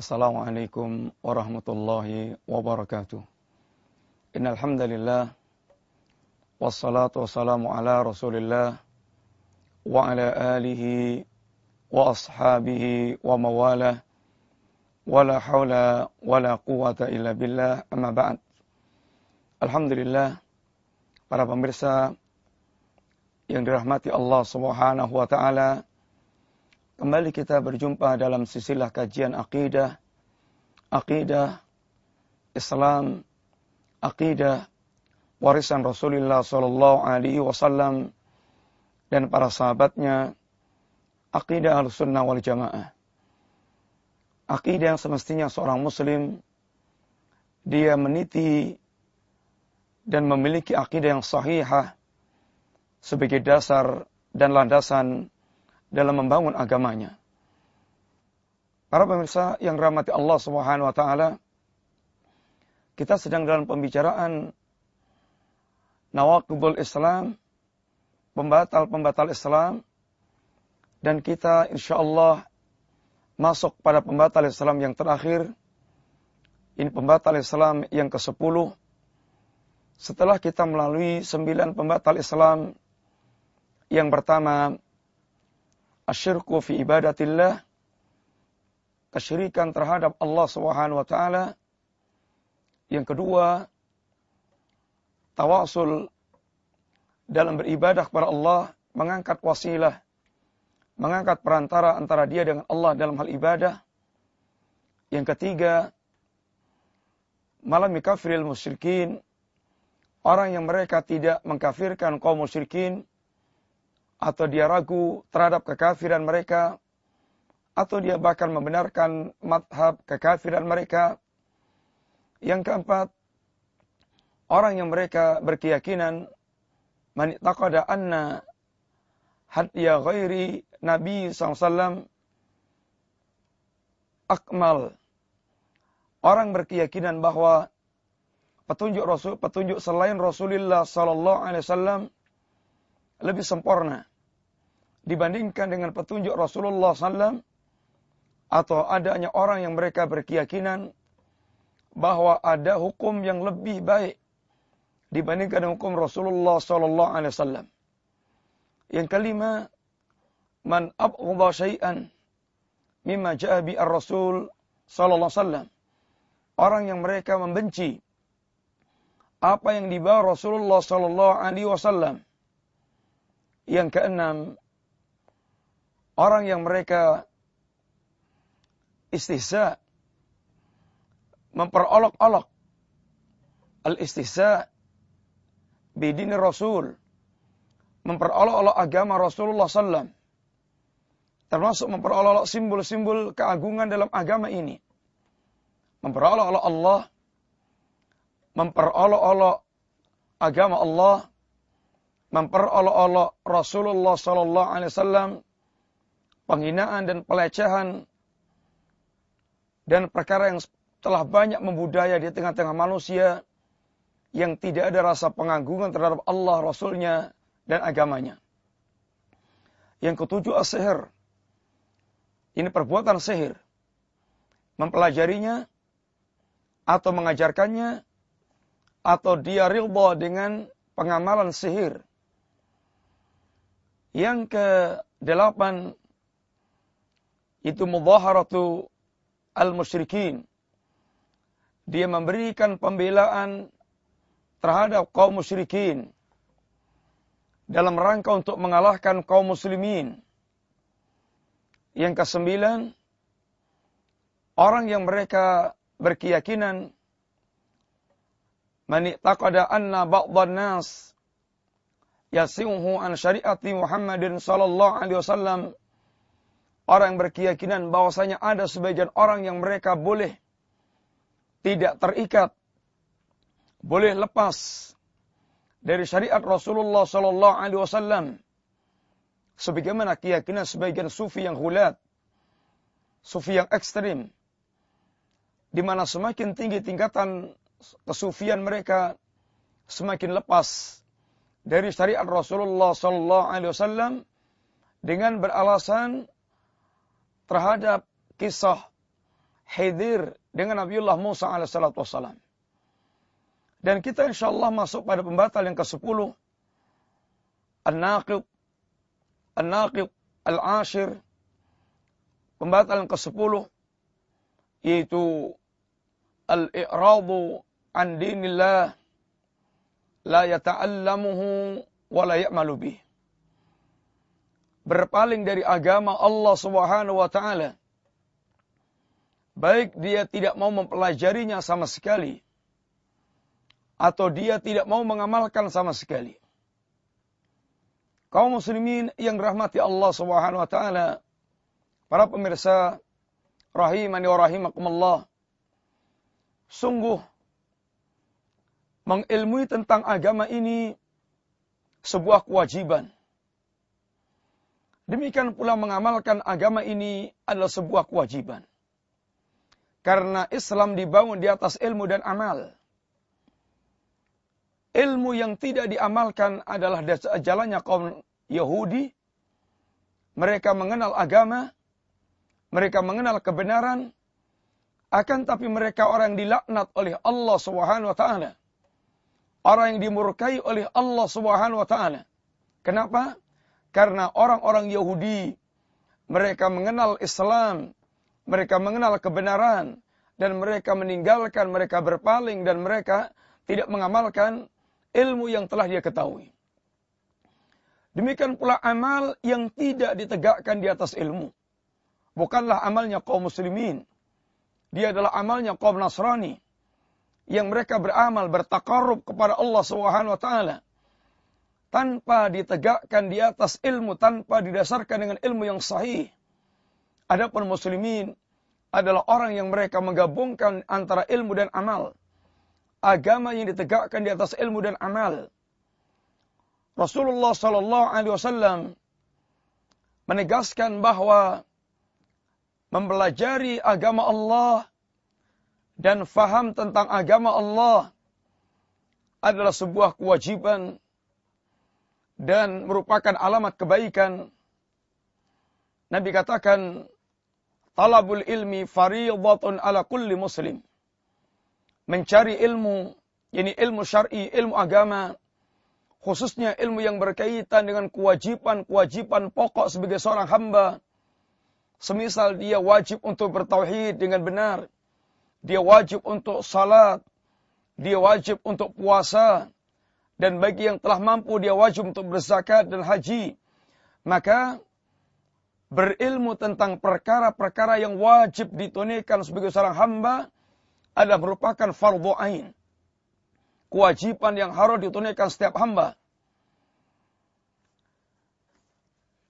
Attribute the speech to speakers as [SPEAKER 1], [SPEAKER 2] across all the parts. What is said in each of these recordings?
[SPEAKER 1] Assalamualaikum warahmatullahi wabarakatuh. Innal hamdalillah wassalamu ala Rasulillah wa ala alihi wa ashabihi wa mawalah wala haula wala quwata illa billah amma. Alhamdulillah para pemirsa yang dirahmati Allah Subhanahu wa taala Kembali kita berjumpa dalam sisilah kajian akidah, akidah Islam, akidah warisan Rasulullah Sallallahu Alaihi Wasallam dan para sahabatnya, akidah al-sunnah wal jamaah. Akidah yang semestinya seorang muslim, dia meniti dan memiliki akidah yang sahihah sebagai dasar dan landasan dalam membangun agamanya. Para pemirsa yang rahmati Allah Subhanahu wa taala, kita sedang dalam pembicaraan nawaqibul Islam, pembatal-pembatal Islam dan kita insyaallah masuk pada pembatal Islam yang terakhir. Ini pembatal Islam yang ke-10 setelah kita melalui sembilan pembatal Islam yang pertama asyirku fi ibadatillah kesyirikan terhadap Allah Subhanahu wa taala. Yang kedua, tawasul dalam beribadah kepada Allah, mengangkat wasilah, mengangkat perantara antara dia dengan Allah dalam hal ibadah. Yang ketiga, malam mikafiril musyrikin, orang yang mereka tidak mengkafirkan kaum musyrikin, atau dia ragu terhadap kekafiran mereka atau dia bahkan membenarkan madhab kekafiran mereka. Yang keempat, orang yang mereka berkeyakinan man taqada anna hadya ghairi Nabi SAW akmal. Orang berkeyakinan bahwa petunjuk Rasul, petunjuk selain Rasulullah sallallahu alaihi wasallam lebih sempurna dibandingkan dengan petunjuk Rasulullah SAW atau adanya orang yang mereka berkeyakinan bahwa ada hukum yang lebih baik dibandingkan hukum Rasulullah sallallahu alaihi wasallam. Yang kelima, man abghadha syai'an mimma ja'a bi ar-rasul sallallahu alaihi wasallam. Orang yang mereka membenci apa yang dibawa Rasulullah sallallahu alaihi wasallam. Yang keenam, orang yang mereka istihza memperolok-olok al-istihza bidini Rasul memperolok-olok agama Rasulullah sallam termasuk memperolok-olok simbol-simbol keagungan dalam agama ini. Memperolok-olok Allah memperolok-olok agama Allah memperolok-olok Rasulullah sallallahu alaihi wasallam penghinaan dan pelecehan dan perkara yang telah banyak membudaya di tengah-tengah manusia yang tidak ada rasa pengagungan terhadap Allah, Rasulnya, dan agamanya. Yang ketujuh as Ini perbuatan sihir. Mempelajarinya atau mengajarkannya atau dia rilba dengan pengamalan sihir. Yang ke delapan itu mudhaharatu al-musyrikin. Dia memberikan pembelaan terhadap kaum musyrikin dalam rangka untuk mengalahkan kaum muslimin. Yang kesembilan, orang yang mereka berkeyakinan mani'taqada anna ba'dhan nas an syariati Muhammadin sallallahu alaihi wasallam orang yang berkeyakinan bahwasanya ada sebagian orang yang mereka boleh tidak terikat, boleh lepas dari syariat Rasulullah Sallallahu Alaihi Wasallam. Sebagaimana keyakinan sebagian sufi yang hulat, sufi yang ekstrim, di mana semakin tinggi tingkatan kesufian mereka, semakin lepas dari syariat Rasulullah Sallallahu Alaihi Wasallam dengan beralasan terhadap kisah Khidir dengan Nabiullah Musa alaihissalatu. Dan kita insya Allah masuk pada pembatal yang ke-10. An-Naqib. An-Naqib Al-Ashir. Pembatal yang ke-10. Yaitu Al-I'radu an dinillah. La yata'allamuhu wa la ya'malu bih. Berpaling dari agama Allah subhanahu wa ta'ala. Baik dia tidak mau mempelajarinya sama sekali atau dia tidak mau mengamalkan sama sekali. Kaum muslimin yang rahmati Allah Subhanahu wa taala, para pemirsa rahimani wa rahimakumullah. Sungguh mengilmui tentang agama ini sebuah kewajiban. Demikian pula mengamalkan agama ini adalah sebuah kewajiban. Karena Islam dibangun di atas ilmu dan amal ilmu yang tidak diamalkan adalah jalannya kaum Yahudi. Mereka mengenal agama, mereka mengenal kebenaran, akan tapi mereka orang yang dilaknat oleh Allah Subhanahu wa taala. Orang yang dimurkai oleh Allah Subhanahu wa taala. Kenapa? Karena orang-orang Yahudi mereka mengenal Islam, mereka mengenal kebenaran dan mereka meninggalkan, mereka berpaling dan mereka tidak mengamalkan ilmu yang telah dia ketahui. Demikian pula amal yang tidak ditegakkan di atas ilmu. Bukanlah amalnya kaum muslimin. Dia adalah amalnya kaum Nasrani. Yang mereka beramal, bertakarub kepada Allah Subhanahu wa taala tanpa ditegakkan di atas ilmu, tanpa didasarkan dengan ilmu yang sahih. Adapun muslimin adalah orang yang mereka menggabungkan antara ilmu dan amal agama yang ditegakkan di atas ilmu dan amal. Rasulullah sallallahu alaihi wasallam menegaskan bahwa mempelajari agama Allah dan faham tentang agama Allah adalah sebuah kewajiban dan merupakan alamat kebaikan. Nabi katakan, talabul ilmi fariyadatun ala kulli muslim mencari ilmu, ini ilmu syar'i, ilmu agama, khususnya ilmu yang berkaitan dengan kewajiban-kewajiban pokok sebagai seorang hamba. Semisal dia wajib untuk bertauhid dengan benar, dia wajib untuk salat, dia wajib untuk puasa, dan bagi yang telah mampu dia wajib untuk berzakat dan haji. Maka berilmu tentang perkara-perkara yang wajib ditunaikan sebagai seorang hamba adalah merupakan fardu ain. Kewajiban yang harus ditunaikan setiap hamba.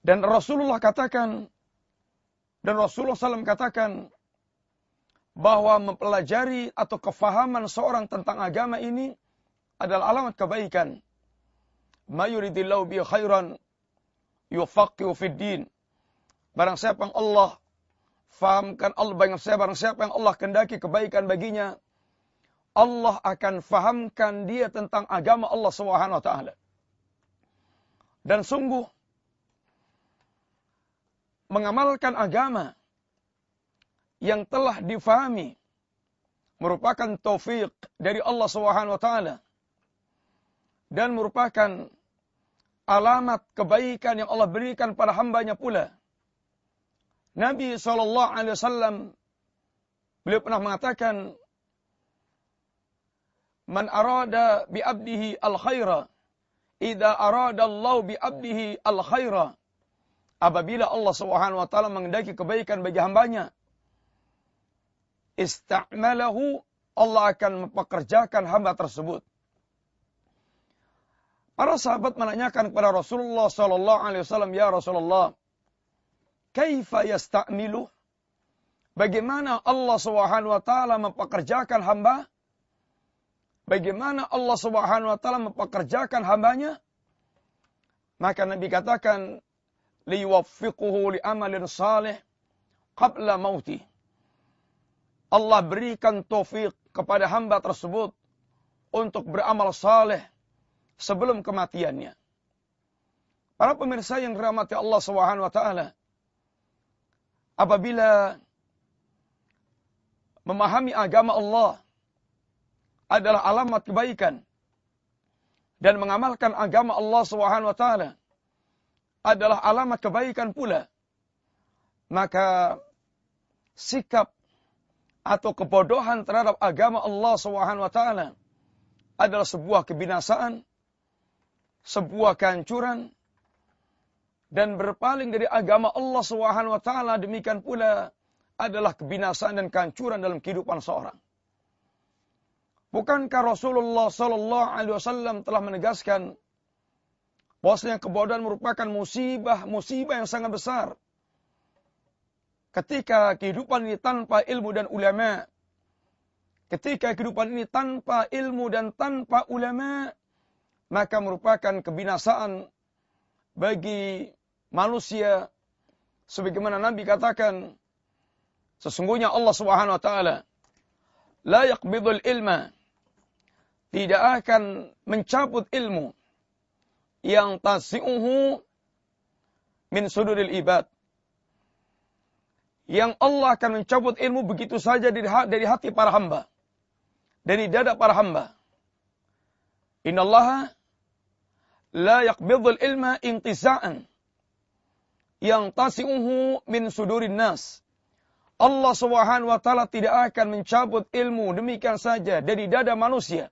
[SPEAKER 1] Dan Rasulullah katakan, dan Rasulullah SAW katakan, bahwa mempelajari atau kefahaman seorang tentang agama ini adalah alamat kebaikan. Mayuridillahu bi khairan yufaqihu fid din. Barang siapa yang Allah fahamkan Allah barang siapa, barang siapa yang Allah kendaki kebaikan baginya, Allah akan fahamkan dia tentang agama Allah Subhanahu wa taala. Dan sungguh mengamalkan agama yang telah difahami merupakan taufik dari Allah Subhanahu wa taala dan merupakan alamat kebaikan yang Allah berikan pada hambanya pula Nabi Shallallahu Alaihi Wasallam beliau pernah mengatakan, "Man arada bi abdihi al khaira, ida arada Allah bi abdihi al khaira." Apabila Allah Subhanahu wa taala mengendaki kebaikan bagi hambanya, ista'malahu Allah akan mempekerjakan hamba tersebut. Para sahabat menanyakan kepada Rasulullah sallallahu alaihi wasallam, "Ya Rasulullah, kaifa yasta'milu? Bagaimana Allah Subhanahu wa taala mempekerjakan hamba? Bagaimana Allah Subhanahu wa taala mempekerjakan hambanya? Maka Nabi katakan liwaffiquhu li amalin salih qabla mauti. Allah berikan taufik kepada hamba tersebut untuk beramal saleh sebelum kematiannya. Para pemirsa yang dirahmati Allah Subhanahu wa taala, apabila memahami agama Allah adalah alamat kebaikan dan mengamalkan agama Allah Subhanahu wa taala adalah alamat kebaikan pula maka sikap atau kebodohan terhadap agama Allah Subhanahu wa taala adalah sebuah kebinasaan, sebuah kehancuran dan berpaling dari agama Allah Subhanahu wa taala demikian pula adalah kebinasaan dan kehancuran dalam kehidupan seorang. Bukankah Rasulullah sallallahu alaihi wasallam telah menegaskan bahwasanya kebodohan merupakan musibah, musibah yang sangat besar ketika kehidupan ini tanpa ilmu dan ulama, ketika kehidupan ini tanpa ilmu dan tanpa ulama, maka merupakan kebinasaan bagi manusia. Sebagaimana Nabi katakan, sesungguhnya Allah Subhanahu wa taala la yaqbidul ilma tidak akan mencabut ilmu yang tasi'uhu min suduril ibad yang Allah akan mencabut ilmu begitu saja dari, hati para hamba. Dari dada para hamba. Inna Allah la yakbidul ilma intiza'an. Yang tasi'uhu min sudurin nas. Allah subhanahu wa ta'ala tidak akan mencabut ilmu demikian saja dari dada manusia.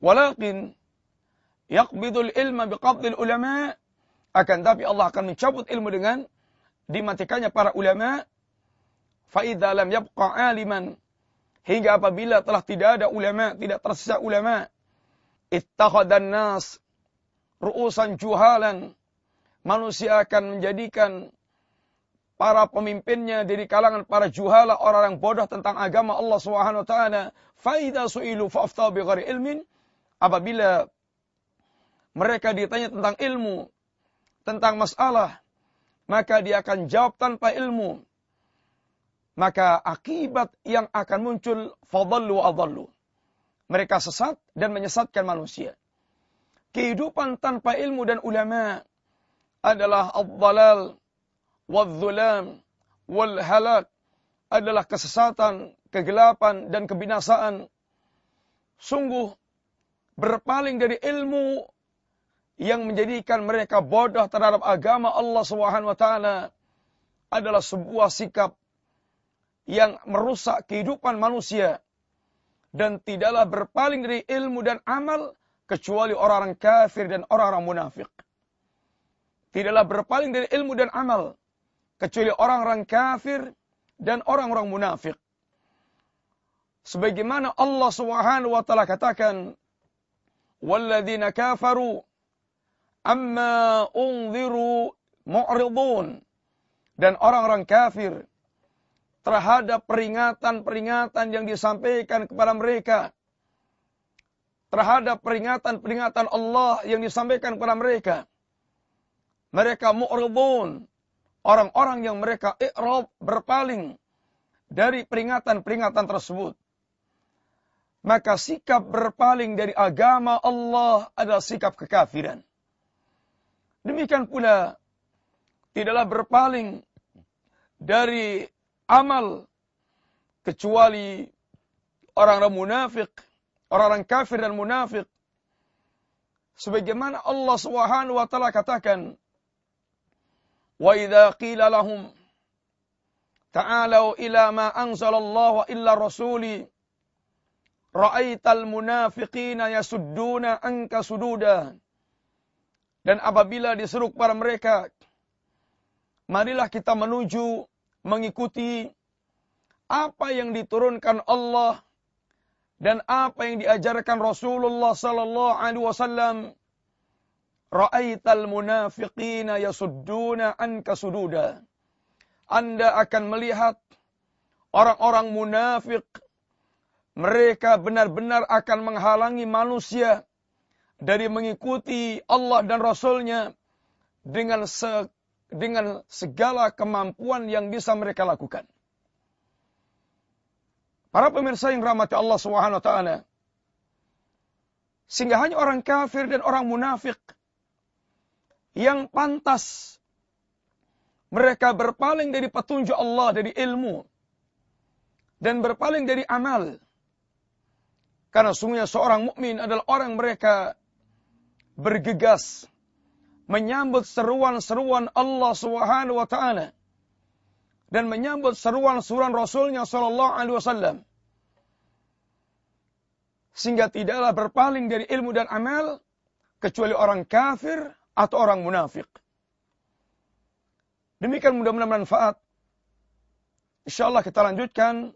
[SPEAKER 1] Walakin yakbidul ilma biqabdil ulama. Akan tapi Allah akan mencabut ilmu dengan dimatikannya para ulama faidha lam yabqa aliman hingga apabila telah tidak ada ulama tidak tersisa ulama ittakhadan nas ru'usan juhalan manusia akan menjadikan para pemimpinnya dari kalangan para juhala orang yang bodoh tentang agama Allah Subhanahu wa taala faida su'ilu fa'afta bi ilmin apabila mereka ditanya tentang ilmu tentang masalah maka dia akan jawab tanpa ilmu. Maka akibat yang akan muncul fadallu adallu. Mereka sesat dan menyesatkan manusia. Kehidupan tanpa ilmu dan ulama adalah ad-dalal wal-zulam wal-halak adalah kesesatan, kegelapan dan kebinasaan. Sungguh berpaling dari ilmu yang menjadikan mereka bodoh terhadap agama Allah Subhanahu wa taala adalah sebuah sikap yang merusak kehidupan manusia dan tidaklah berpaling dari ilmu dan amal kecuali orang-orang kafir dan orang-orang munafik. Tidaklah berpaling dari ilmu dan amal kecuali orang-orang kafir dan orang-orang munafik. Sebagaimana Allah Subhanahu wa taala katakan, "Walladzina kafaru amma unziru mu'ridun dan orang-orang kafir terhadap peringatan-peringatan yang disampaikan kepada mereka terhadap peringatan-peringatan Allah yang disampaikan kepada mereka. Mereka mu'ridun orang-orang yang mereka i'rab berpaling dari peringatan-peringatan tersebut. Maka sikap berpaling dari agama Allah adalah sikap kekafiran. Demikian pula tidaklah berpaling dari amal kecuali orang-orang munafik, orang-orang kafir dan munafik. Sebagaimana Allah Subhanahu wa taala katakan, "Wa idza qila lahum ta'alu ila ma anzalallahu illa rasuli" ra'aital munafiqina yasudduna anka sududa dan apabila disuruh kepada mereka, marilah kita menuju mengikuti apa yang diturunkan Allah dan apa yang diajarkan Rasulullah sallallahu alaihi wasallam. Ra'aital munafiqina yasudduna anka sududa. Anda akan melihat orang-orang munafik mereka benar-benar akan menghalangi manusia dari mengikuti Allah dan Rasulnya dengan se, dengan segala kemampuan yang bisa mereka lakukan. Para pemirsa yang rahmati Allah Subhanahu wa taala. Sehingga hanya orang kafir dan orang munafik yang pantas mereka berpaling dari petunjuk Allah dari ilmu dan berpaling dari amal. Karena sungguhnya seorang mukmin adalah orang mereka bergegas menyambut seruan-seruan Allah Subhanahu wa taala dan menyambut seruan-seruan Rasulnya sallallahu alaihi wasallam. Sehingga tidaklah berpaling dari ilmu dan amal kecuali orang kafir atau orang munafik. Demikian mudah-mudahan manfaat. Insyaallah kita lanjutkan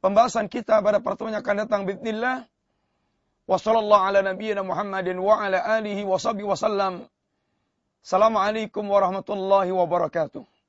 [SPEAKER 1] pembahasan kita pada pertemuan yang akan datang bismillah. Wassallallahu ala nabiyyina Muhammadin wa ala alihi wa sahbihi. Assalamualaikum warahmatullahi wabarakatuh.